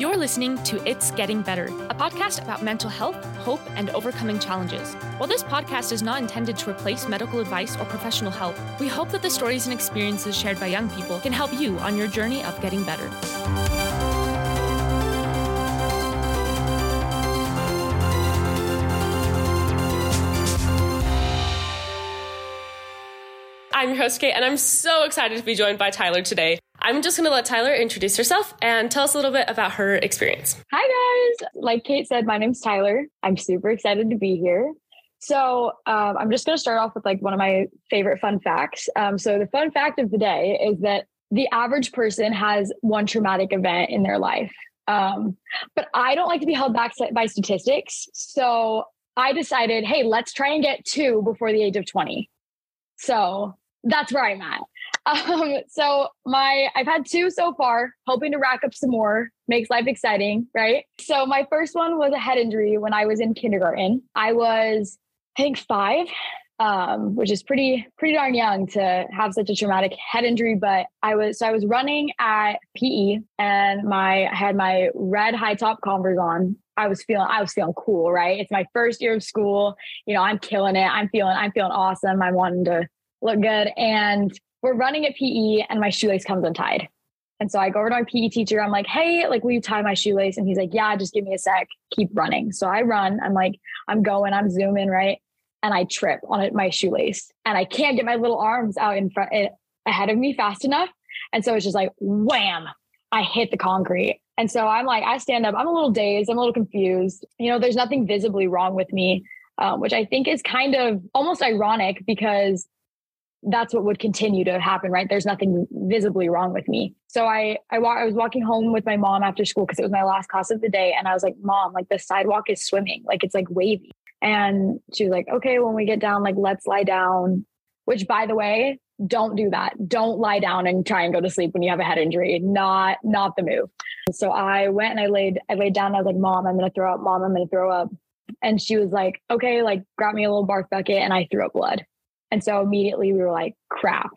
You're listening to It's Getting Better, a podcast about mental health, hope, and overcoming challenges. While this podcast is not intended to replace medical advice or professional help, we hope that the stories and experiences shared by young people can help you on your journey of getting better. I'm your host, Kate, and I'm so excited to be joined by Tyler today. I'm just going to let Tyler introduce herself and tell us a little bit about her experience. Hi, guys. Like Kate said, my name's Tyler. I'm super excited to be here. So, um, I'm just going to start off with like one of my favorite fun facts. Um, so, the fun fact of the day is that the average person has one traumatic event in their life. Um, but I don't like to be held back by statistics. So, I decided, hey, let's try and get two before the age of 20. So, that's where I'm at. Um, so my I've had two so far, hoping to rack up some more. Makes life exciting, right? So my first one was a head injury when I was in kindergarten. I was, I think, five, um, which is pretty pretty darn young to have such a traumatic head injury. But I was so I was running at PE and my I had my red high top Converse on. I was feeling I was feeling cool, right? It's my first year of school. You know, I'm killing it. I'm feeling I'm feeling awesome. I'm wanting to look good. And we're running at PE and my shoelace comes untied. And so I go over to my PE teacher. I'm like, hey, like, will you tie my shoelace? And he's like, yeah, just give me a sec. Keep running. So I run. I'm like, I'm going, I'm zooming, right? And I trip on it, my shoelace and I can't get my little arms out in front ahead of me fast enough. And so it's just like, wham, I hit the concrete. And so I'm like, I stand up, I'm a little dazed, I'm a little confused. You know, there's nothing visibly wrong with me, um, which I think is kind of almost ironic because that's what would continue to happen, right? There's nothing visibly wrong with me. So I I, wa- I was walking home with my mom after school because it was my last class of the day, and I was like, "Mom, like the sidewalk is swimming, like it's like wavy." And she was like, "Okay, when we get down, like let's lie down." Which, by the way, don't do that. Don't lie down and try and go to sleep when you have a head injury. Not not the move. So I went and I laid I laid down. I was like, "Mom, I'm gonna throw up. Mom, I'm gonna throw up." And she was like, "Okay, like grab me a little barf bucket," and I threw up blood. And so immediately we were like, crap,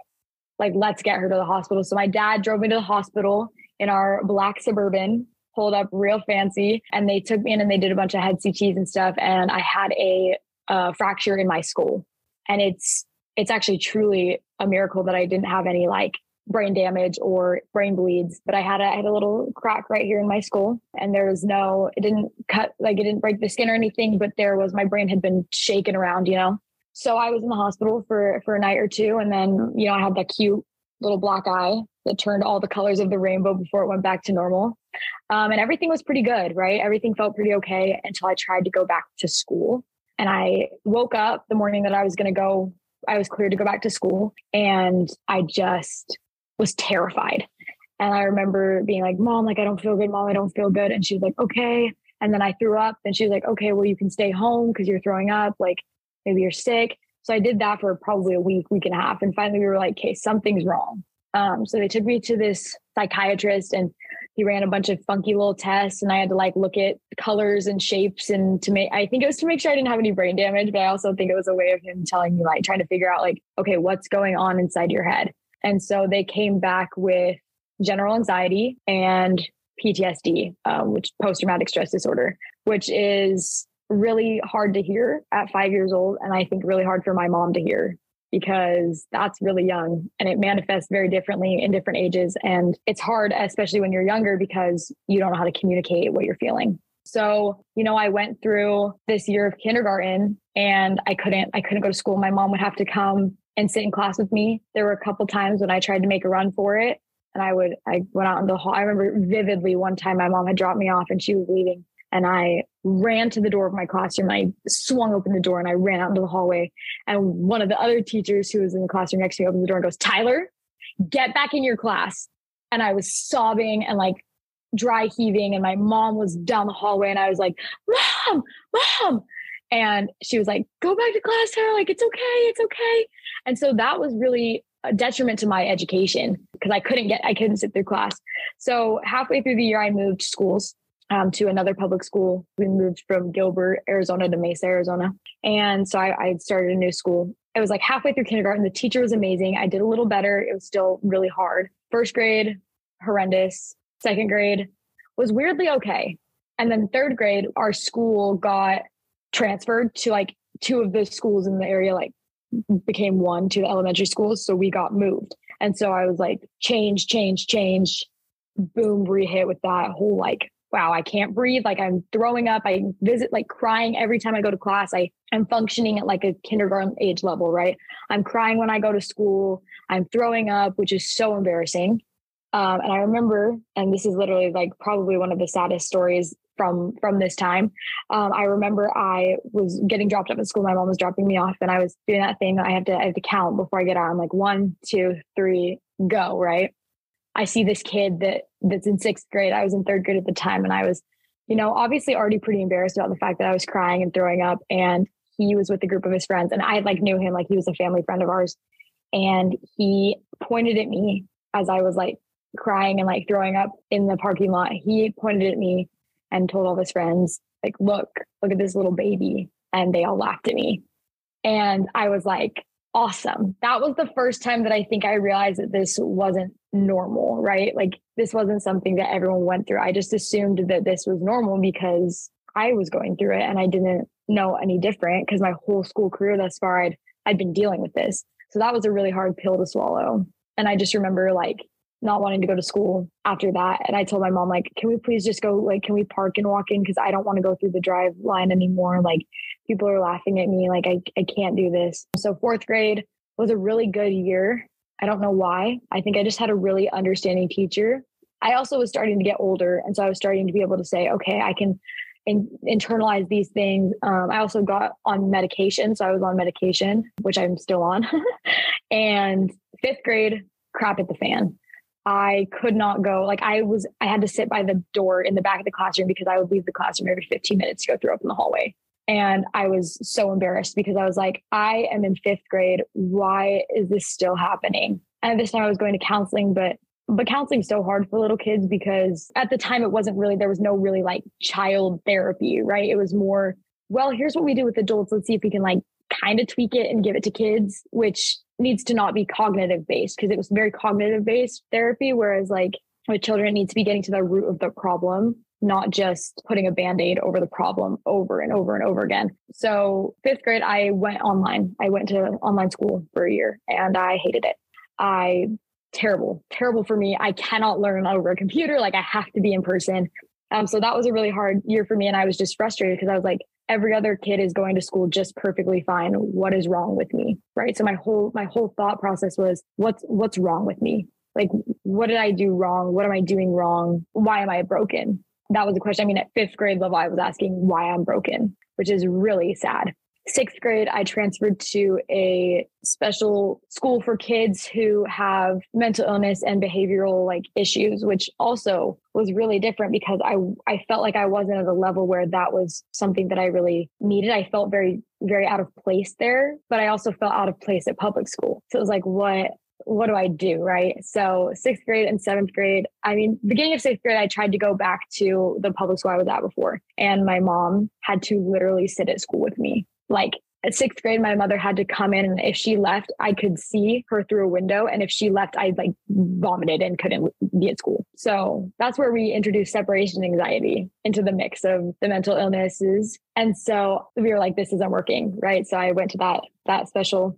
like, let's get her to the hospital. So my dad drove me to the hospital in our black suburban, pulled up real fancy, and they took me in and they did a bunch of head CTs and stuff. And I had a fracture in my skull. And it's, it's actually truly a miracle that I didn't have any like brain damage or brain bleeds, but I had a, I had a little crack right here in my skull and there was no, it didn't cut, like it didn't break the skin or anything, but there was, my brain had been shaken around, you know? So I was in the hospital for for a night or two, and then you know I had that cute little black eye that turned all the colors of the rainbow before it went back to normal, um, and everything was pretty good. Right, everything felt pretty okay until I tried to go back to school, and I woke up the morning that I was going to go. I was cleared to go back to school, and I just was terrified. And I remember being like, "Mom, like I don't feel good. Mom, I don't feel good." And she was like, "Okay." And then I threw up, and she was like, "Okay, well you can stay home because you're throwing up." Like maybe you're sick. So I did that for probably a week, week and a half. And finally we were like, okay, something's wrong. Um, so they took me to this psychiatrist and he ran a bunch of funky little tests and I had to like look at colors and shapes and to make I think it was to make sure I didn't have any brain damage, but I also think it was a way of him telling me like trying to figure out like, okay, what's going on inside your head. And so they came back with general anxiety and PTSD, um, which post traumatic stress disorder, which is really hard to hear at five years old. And I think really hard for my mom to hear because that's really young and it manifests very differently in different ages. And it's hard, especially when you're younger, because you don't know how to communicate what you're feeling. So, you know, I went through this year of kindergarten and I couldn't, I couldn't go to school. My mom would have to come and sit in class with me. There were a couple times when I tried to make a run for it and I would, I went out in the hall. I remember vividly one time my mom had dropped me off and she was leaving and I ran to the door of my classroom. I swung open the door and I ran out into the hallway. And one of the other teachers who was in the classroom next to me opened the door and goes, Tyler, get back in your class. And I was sobbing and like dry heaving. And my mom was down the hallway and I was like, Mom, Mom. And she was like, Go back to class, Tyler. Like, it's okay. It's okay. And so that was really a detriment to my education because I couldn't get, I couldn't sit through class. So halfway through the year, I moved schools um, to another public school. We moved from Gilbert, Arizona to Mesa, Arizona. And so I, I started a new school. It was like halfway through kindergarten. The teacher was amazing. I did a little better. It was still really hard. First grade, horrendous. Second grade, was weirdly okay. And then third grade, our school got transferred to like two of the schools in the area, like became one to the elementary schools. So we got moved. And so I was like, change, change, change, boom, re-hit with that whole like, wow, I can't breathe. Like I'm throwing up. I visit like crying every time I go to class. I am functioning at like a kindergarten age level, right? I'm crying when I go to school. I'm throwing up, which is so embarrassing. Um, and I remember, and this is literally like probably one of the saddest stories from from this time. Um, I remember I was getting dropped off at school. My mom was dropping me off, and I was doing that thing. I have to I have to count before I get out. I'm like one, two, three, go. Right. I see this kid that that's in sixth grade. I was in third grade at the time, and I was, you know, obviously already pretty embarrassed about the fact that I was crying and throwing up. And he was with a group of his friends, and I like knew him like he was a family friend of ours. And he pointed at me as I was like crying and like throwing up in the parking lot. He pointed at me and told all his friends, like, look, look at this little baby. And they all laughed at me. And I was like, awesome. That was the first time that I think I realized that this wasn't normal, right? Like, this wasn't something that everyone went through. I just assumed that this was normal because I was going through it and I didn't know any different because my whole school career thus far, I'd, I'd been dealing with this. So that was a really hard pill to swallow. And I just remember like not wanting to go to school after that. And I told my mom, like, can we please just go, like, can we park and walk in? Because I don't want to go through the drive line anymore. Like, people are laughing at me. Like, I, I can't do this. So, fourth grade was a really good year. I don't know why. I think I just had a really understanding teacher. I also was starting to get older. And so I was starting to be able to say, okay, I can in, internalize these things. Um, I also got on medication. So I was on medication, which I'm still on. and fifth grade, crap at the fan. I could not go. Like I was, I had to sit by the door in the back of the classroom because I would leave the classroom every 15 minutes to go throw up in the hallway. And I was so embarrassed because I was like, I am in fifth grade. Why is this still happening? And at this time I was going to counseling, but but counseling's so hard for little kids because at the time it wasn't really there was no really like child therapy, right? It was more, well, here's what we do with adults. Let's see if we can like kind of tweak it and give it to kids, which needs to not be cognitive based because it was very cognitive based therapy. Whereas, like with children, it needs to be getting to the root of the problem, not just putting a band aid over the problem over and over and over again. So, fifth grade, I went online. I went to online school for a year and I hated it. I terrible, terrible for me. I cannot learn over a computer. Like I have to be in person. Um, so that was a really hard year for me. And I was just frustrated because I was like, every other kid is going to school just perfectly fine what is wrong with me right so my whole my whole thought process was what's what's wrong with me like what did i do wrong what am i doing wrong why am i broken that was a question i mean at fifth grade level i was asking why i'm broken which is really sad sixth grade, I transferred to a special school for kids who have mental illness and behavioral like issues, which also was really different because I I felt like I wasn't at a level where that was something that I really needed. I felt very very out of place there, but I also felt out of place at public school. So it was like, what what do I do? Right. So sixth grade and seventh grade, I mean, beginning of sixth grade, I tried to go back to the public school I was at before. And my mom had to literally sit at school with me like at sixth grade, my mother had to come in, and if she left, I could see her through a window. And if she left, I like vomited and couldn't be at school. So that's where we introduced separation anxiety into the mix of the mental illnesses. And so we were like, this isn't working, right? So I went to that that special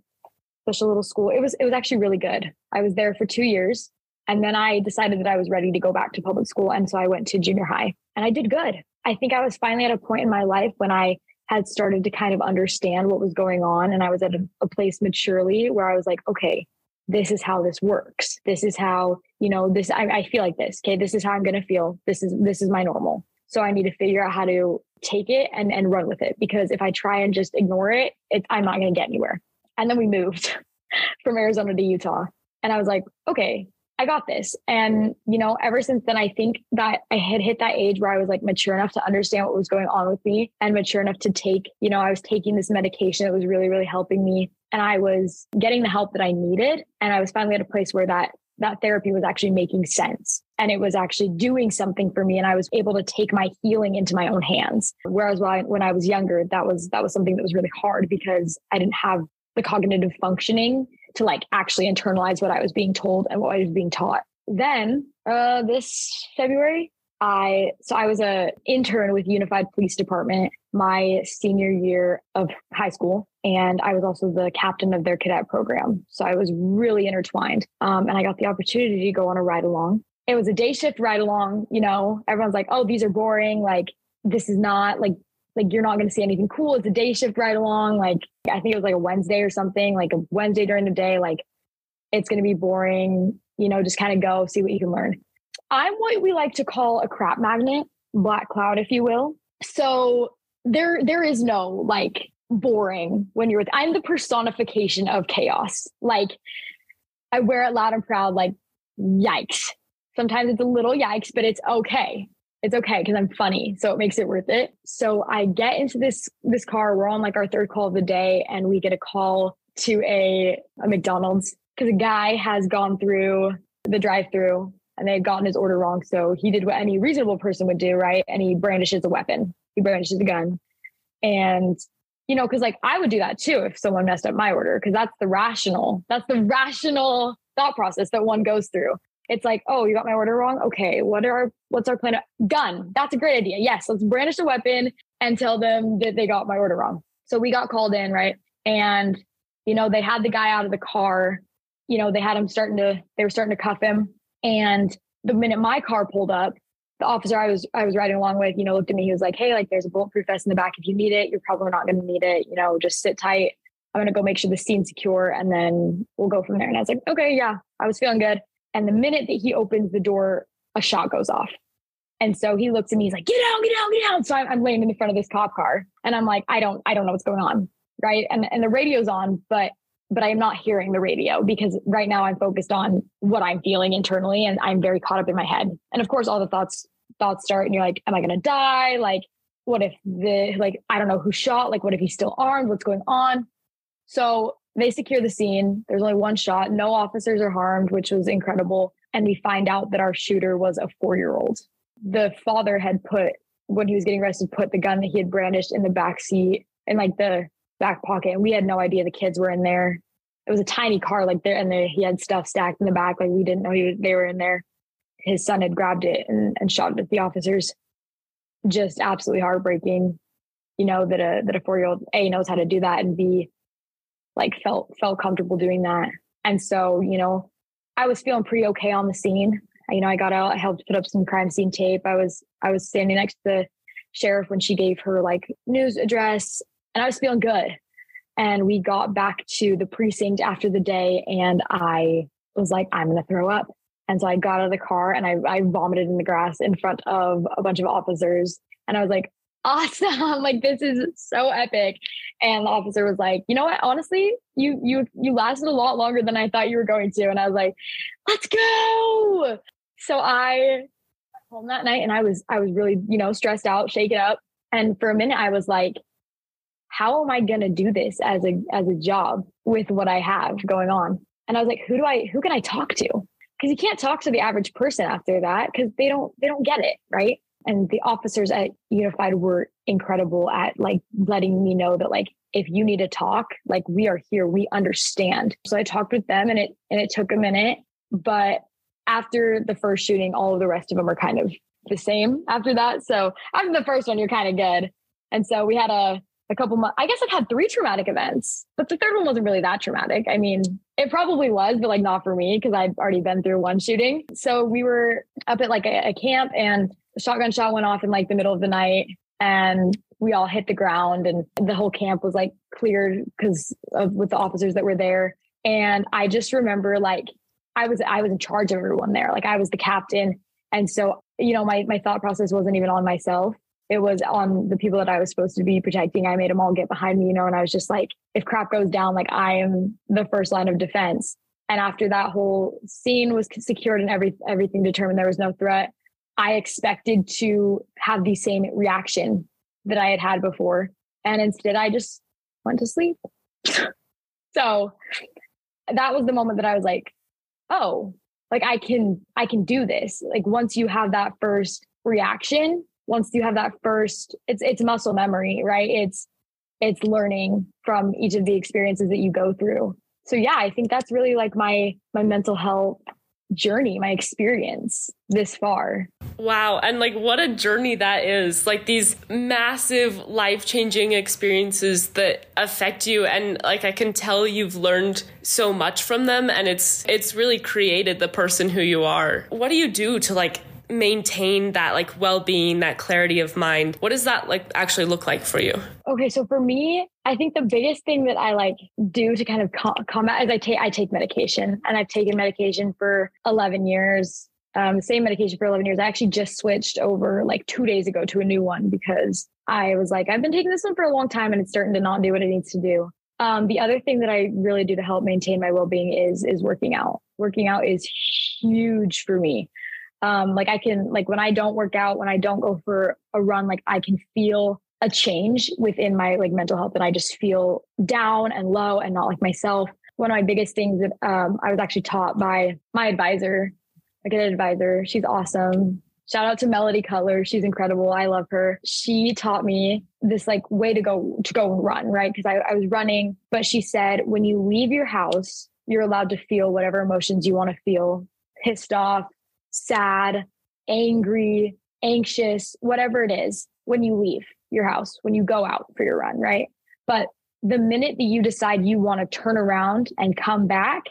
special little school. It was it was actually really good. I was there for two years, and then I decided that I was ready to go back to public school, and so I went to junior high, and I did good. I think I was finally at a point in my life when I had started to kind of understand what was going on. And I was at a, a place maturely where I was like, okay, this is how this works. This is how, you know, this, I, I feel like this. Okay. This is how I'm going to feel. This is, this is my normal. So I need to figure out how to take it and, and run with it. Because if I try and just ignore it, it I'm not going to get anywhere. And then we moved from Arizona to Utah. And I was like, okay, I got this. And, you know, ever since then, I think that I had hit that age where I was like mature enough to understand what was going on with me and mature enough to take, you know, I was taking this medication that was really, really helping me. And I was getting the help that I needed. And I was finally at a place where that that therapy was actually making sense and it was actually doing something for me and i was able to take my healing into my own hands whereas when I, when I was younger that was that was something that was really hard because i didn't have the cognitive functioning to like actually internalize what I was being told and what I was being taught. Then uh, this February, I so I was a intern with Unified Police Department my senior year of high school, and I was also the captain of their cadet program. So I was really intertwined, um, and I got the opportunity to go on a ride along. It was a day shift ride along. You know, everyone's like, "Oh, these are boring. Like this is not like like you're not going to see anything cool. It's a day shift ride along. Like I think it was like a Wednesday or something, like a Wednesday during the day. Like it's going to be boring. You know, just kind of go see what you can learn." I'm what we like to call a crap magnet, black cloud, if you will. So there, there is no like boring when you're with. I'm the personification of chaos. Like I wear it loud and proud. Like yikes. Sometimes it's a little yikes, but it's okay. It's okay because I'm funny, so it makes it worth it. So I get into this this car. We're on like our third call of the day, and we get a call to a, a McDonald's because a guy has gone through the drive-through and they had gotten his order wrong. So he did what any reasonable person would do, right? And he brandishes a weapon. He brandishes a gun. And, you know, because like I would do that too if someone messed up my order, because that's the rational, that's the rational thought process that one goes through. It's like, oh, you got my order wrong. Okay, what are our, what's our plan? Gun. That's a great idea. Yes, let's brandish a weapon and tell them that they got my order wrong. So we got called in, right? And, you know, they had the guy out of the car. You know, they had him starting to, they were starting to cuff him and the minute my car pulled up, the officer I was I was riding along with, you know, looked at me. He was like, "Hey, like, there's a bulletproof vest in the back. If you need it, you're probably not going to need it. You know, just sit tight. I'm going to go make sure the scene's secure, and then we'll go from there." And I was like, "Okay, yeah." I was feeling good. And the minute that he opens the door, a shot goes off. And so he looks at me. He's like, "Get out! Get out! Get out!" So I'm, I'm laying in the front of this cop car, and I'm like, "I don't, I don't know what's going on." Right. And and the radio's on, but but I am not hearing the radio because right now I'm focused on what I'm feeling internally and I'm very caught up in my head. And of course, all the thoughts thoughts start and you're like, am I going to die? Like, what if the, like, I don't know who shot? Like, what if he's still armed? What's going on? So they secure the scene. There's only one shot. No officers are harmed, which was incredible. And we find out that our shooter was a four year old. The father had put, when he was getting arrested, put the gun that he had brandished in the back seat in like the back pocket. And we had no idea the kids were in there. It was a tiny car, like there, and he had stuff stacked in the back. Like we didn't know was, they were in there. His son had grabbed it and, and shot it at the officers. Just absolutely heartbreaking. You know that a that a four year old a knows how to do that and b like felt felt comfortable doing that. And so you know, I was feeling pretty okay on the scene. You know, I got out, I helped put up some crime scene tape. I was I was standing next to the sheriff when she gave her like news address and I was feeling good. And we got back to the precinct after the day, and I was like, I'm to throw up. And so I got out of the car and I, I vomited in the grass in front of a bunch of officers. And I was like, awesome. like this is so epic. And the officer was like, you know what? Honestly, you you you lasted a lot longer than I thought you were going to. And I was like, let's go. So I home that night and I was I was really, you know, stressed out, shaken up. And for a minute I was like, how am I going to do this as a as a job with what I have going on? And I was like, who do I who can I talk to? Because you can't talk to the average person after that because they don't they don't get it, right? And the officers at Unified were incredible at like letting me know that like if you need to talk, like we are here, we understand. So I talked with them and it and it took a minute, but after the first shooting, all of the rest of them are kind of the same after that. So after the first one, you're kind of good. And so we had a a couple months. I guess I've had three traumatic events, but the third one wasn't really that traumatic. I mean, it probably was, but like not for me because I've already been through one shooting. So we were up at like a, a camp and shotgun shot went off in like the middle of the night and we all hit the ground and the whole camp was like cleared because of with the officers that were there. And I just remember like I was I was in charge of everyone there. Like I was the captain. And so, you know, my my thought process wasn't even on myself it was on the people that I was supposed to be protecting. I made them all get behind me, you know, and I was just like, if crap goes down, like I am the first line of defense. And after that whole scene was secured and every everything determined there was no threat, I expected to have the same reaction that I had had before, and instead I just went to sleep. so that was the moment that I was like, oh, like I can I can do this. Like once you have that first reaction, once you have that first it's it's muscle memory right it's it's learning from each of the experiences that you go through so yeah i think that's really like my my mental health journey, my experience this far. Wow. And like, what a journey that is. Like, these massive life changing experiences that affect you. And like, I can tell you've learned so much from them. And it's, it's really created the person who you are. What do you do to like maintain that like well-being that clarity of mind what does that like actually look like for you okay so for me i think the biggest thing that i like do to kind of combat is i take i take medication and i've taken medication for 11 years. Um, same medication for 11 years. I actually just switched over like two days ago to a new one because i was like i've been taking this one for a long time and it's starting to not do what it needs to do. Um, the other thing that I really do to help maintain my well-being is is working out. Working out is huge for me. Um like i can like when i don't work out when i don't go for a run like i can feel a change within my like mental health and i just feel down and low and not like myself. One of my biggest things that um, i was actually taught by my advisor like an advisor. She's awesome. Shout out to melody Cutler. she's incredible. I love her. She taught me this like way to go to go and run right? Because I, I was running but she said when you leave your house you're allowed to feel whatever emotions you want to feel. Pissed off sad, angry, anxious, whatever it is when you leave your house, when you go out for your run, right? But the minute that you decide you want to turn around and come back,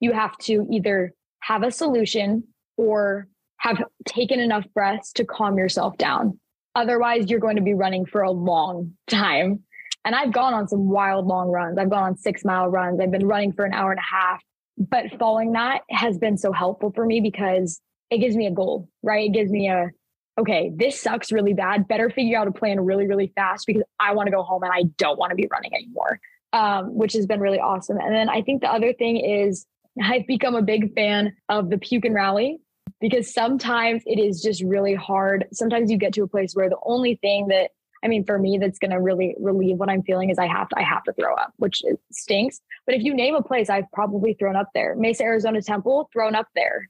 you have to either have a solution or have taken enough breaths to calm yourself down. Otherwise, you're going to be running for a long time. And I've gone on some wild long runs. I've gone on six mile runs. I've been running for an hour and a half. But following that has been so helpful for me because it gives me a goal, right? It gives me a, okay, this sucks really bad. Better figure out a plan really, really fast because I want to go home and I don't want to be running anymore, um, which has been really awesome. And then I think the other thing is I've become a big fan of the puke and rally because sometimes it is just really hard. Sometimes you get to a place where the only thing that I mean, for me, that's going to really relieve what I'm feeling is I have to, I have to throw up, which stinks. But if you name a place, I've probably thrown up there. Mesa, Arizona Temple, thrown up there.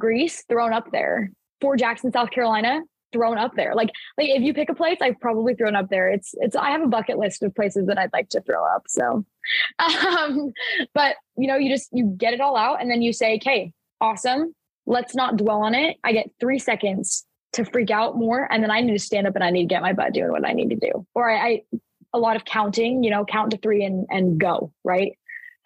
Greece thrown up there. Fort Jackson, South Carolina, thrown up there. Like like if you pick a place, I've probably thrown up there. It's it's I have a bucket list of places that I'd like to throw up. So um but you know, you just you get it all out and then you say, "Okay, awesome. Let's not dwell on it. I get 3 seconds to freak out more and then I need to stand up and I need to get my butt doing what I need to do." Or I, I a lot of counting, you know, count to 3 and and go, right?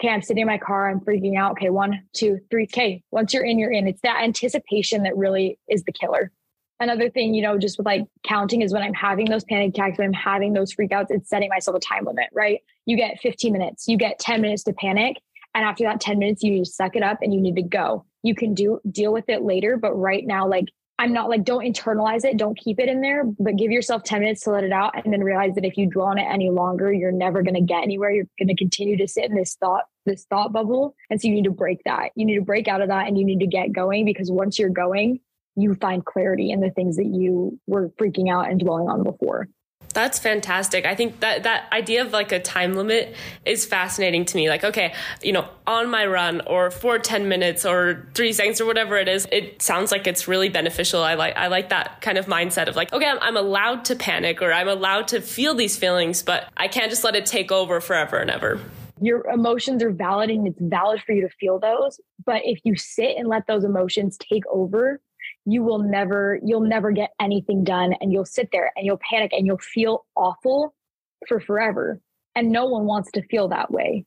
Okay, I'm sitting in my car, I'm freaking out. Okay, one, two, three. Okay, once you're in, you're in. It's that anticipation that really is the killer. Another thing, you know, just with like counting is when I'm having those panic attacks, when I'm having those freakouts, it's setting myself a time limit, right? You get 15 minutes, you get 10 minutes to panic. And after that 10 minutes, you need to suck it up and you need to go. You can do deal with it later, but right now, like I'm not like, don't internalize it, don't keep it in there, but give yourself 10 minutes to let it out and then realize that if you dwell on it any longer, you're never going to get anywhere. You're going to continue to sit in this thought, this thought bubble. And so you need to break that. You need to break out of that and you need to get going because once you're going, you find clarity in the things that you were freaking out and dwelling on before. That's fantastic. I think that that idea of like a time limit is fascinating to me. Like, okay, you know, on my run or for 10 minutes or 3 seconds or whatever it is, it sounds like it's really beneficial. I like I like that kind of mindset of like, okay, I'm, I'm allowed to panic or I'm allowed to feel these feelings, but I can't just let it take over forever and ever. Your emotions are valid and it's valid for you to feel those, but if you sit and let those emotions take over, you will never you'll never get anything done and you'll sit there and you'll panic and you'll feel awful for forever. And no one wants to feel that way.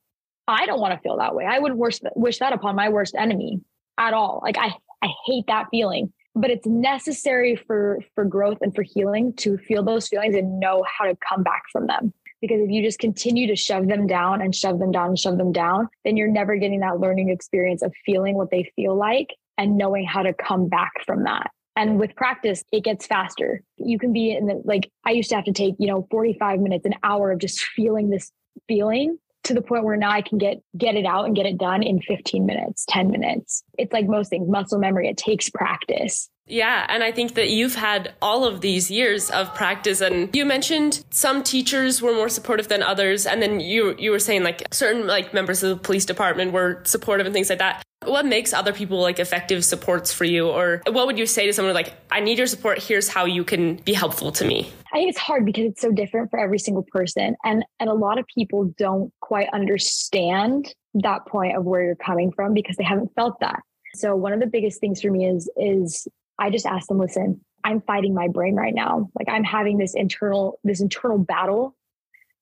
I don't want to feel that way. I would wish, wish that upon my worst enemy at all. Like i i hate that feeling. But it's necessary for for growth and for healing to feel those feelings and know how to come back from them. Because if you just continue to shove them down and shove them down and shove them down then you're never getting that learning experience of feeling what they feel like and knowing how to come back from that. And with practice, it gets faster. You can be in the, like, I used to have to take, you know, 45 minutes, an hour of just feeling this feeling to the point where now I can get get it out and get it done in 15 minutes, 10 minutes. It's like most things, muscle memory, it takes practice. Yeah, and I think that you've had all of these years of practice and you mentioned some teachers were more supportive than others and then you you were saying like certain like members of the police department were supportive and things like that. What makes other people like effective supports for you or what would you say to someone like I need your support, here's how you can be helpful to me? I think it's hard because it's so different for every single person and and a lot of people don't quite understand that point of where you're coming from because they haven't felt that So one of the biggest things for me is is I just ask them, listen, I'm fighting my brain right now. Like I'm having this internal this internal battle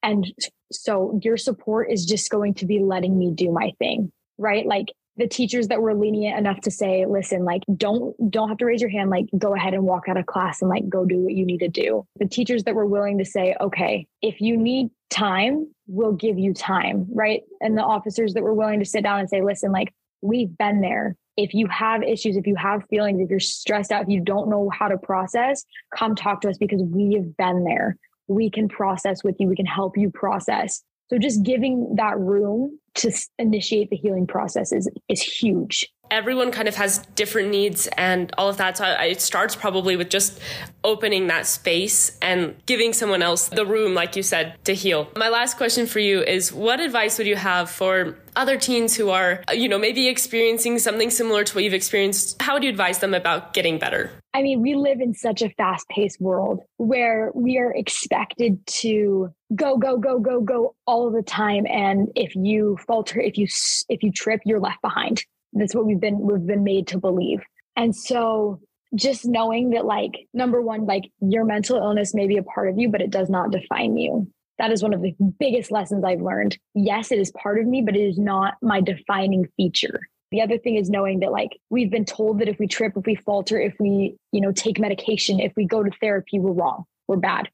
and so your support is just going to be letting me do my thing, right? Like the teachers that were lenient enough to say, listen, like don't don't have to raise your hand, like go ahead and walk out of class and like go do what you need to do. The teachers that were willing to say, okay, if you need time, we'll give you time, right? And the officers that were willing to sit down and say, listen, like we've been there. If you have issues, if you have feelings, if you're stressed out, if you don't know how to process, come talk to us because we have been there we can process with you. We can help you process. So just giving that room to initiate the healing process is, is huge everyone kind of has different needs and all of that. So it starts probably with just opening that space and giving someone else the room, like you said, to heal. My last question for you is what advice would you have for other teens who are, you know, maybe experiencing something similar to what you've experienced? How would you advise them about getting better? I mean, we live in such a fast paced world where we are expected to go, go, go, go, go all the time. And if you falter, if you, if you trip, you're left behind that's what we've been we've been made to believe. And so just knowing that like number one like your mental illness may be a part of you but it does not define you. That is one of the biggest lessons I've learned. Yes, it is part of me but it is not my defining feature. The other thing is knowing that like we've been told that if we trip, if we falter, if we, you know, take medication, if we go to therapy, we're wrong. We're bad.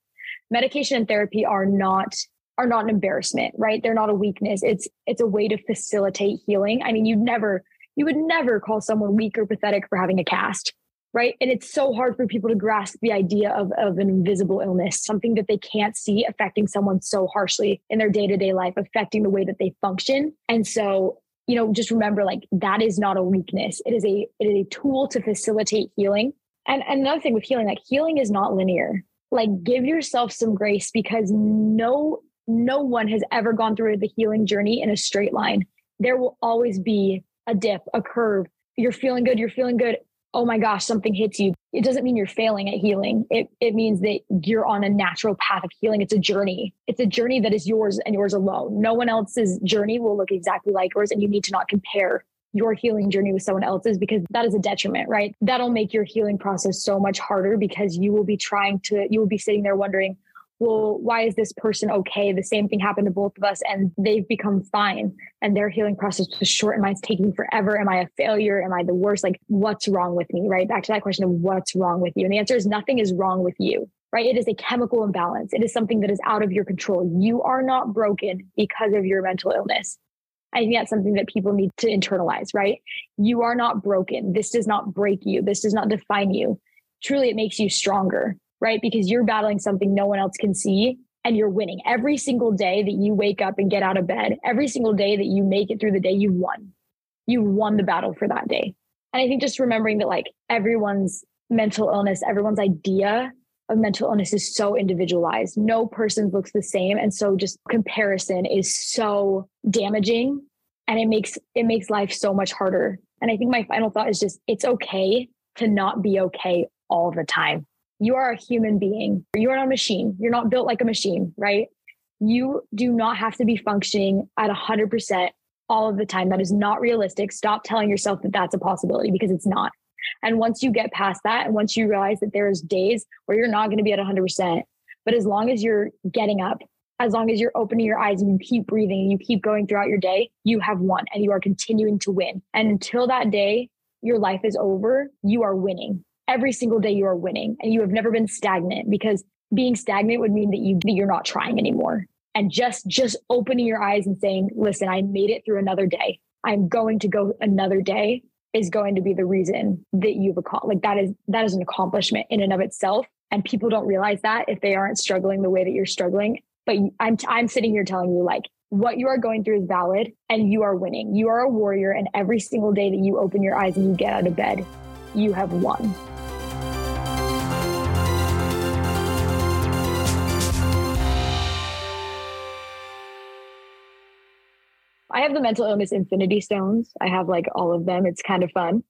Medication and therapy are not are not an embarrassment, right? They're not a weakness. It's it's a way to facilitate healing. I mean, you'd never you would never call someone weak or pathetic for having a cast right? And it's so hard for people to grasp the idea of, of an invisible illness something that they can't see affecting someone so harshly in their day-to-day life affecting the way that they function. And so you know just remember like that is not a weakness. It is a it is a tool to facilitate healing. And, and another thing with healing like healing is not linear. Like give yourself some grace because no no one has ever gone through the healing journey in a straight line. There will always be a dip, a curve. You're feeling good, you're feeling good. Oh my gosh, something hits you. It doesn't mean you're failing at healing. It, it means that you're on a natural path of healing. It's a journey. It's a journey that is yours and yours alone. No one else's journey will look exactly like yours, and you need to not compare your healing journey with someone else's because that is a detriment, right? That'll make your healing process so much harder because you will be trying to, you will be sitting there wondering, well, why is this person okay? The same thing happened to both of us and they've become fine and their healing process was short and mine's taking forever. Am I a failure? Am I the worst? Like, what's wrong with me? Right. Back to that question of what's wrong with you. And the answer is nothing is wrong with you. Right. It is a chemical imbalance. It is something that is out of your control. You are not broken because of your mental illness. I think that's something that people need to internalize, right? You are not broken. This does not break you. This does not define you. Truly, it makes you stronger right? Because you're battling something no one else can see and you're winning. Every single day that you wake up and get out of bed, every single day that you make it through the day, you won. You won the battle for that day. And I think just remembering that like everyone's mental illness, everyone's idea of mental illness is so individualized. No person looks the same. And so just comparison is so damaging and it makes it makes life so much harder. And I think my final thought is just it's okay to not be okay all the time you are a human being. You are not a machine. You're not built like a machine, right? You do not have to be functioning at 100% all of the time. That is not realistic. Stop telling yourself that that's a possibility because it's not. And once you get past that, and once you realize that there's days where you're not going to be at 100%, but as long as you're getting up, as long as you're opening your eyes and you keep breathing and you keep going throughout your day, you have won and you are continuing to win. And until that day, your life is over, you are winning every single day you are winning and you have never been stagnant because being stagnant would mean that you that you're not trying anymore. And just just opening your eyes and saying listen i made it through another day. I'm going to go another day is going to be the reason that you've accomplished like that is that is an accomplishment in and of itself. And people don't realize that if they aren't struggling the way that you're struggling. But i'm i'm sitting here telling you like what you are going through is valid and you are winning. You are a warrior and every single day that you open your eyes and you get out of bed you have won I have the mental illness infinity stones. I have like all of them. It's kind of fun.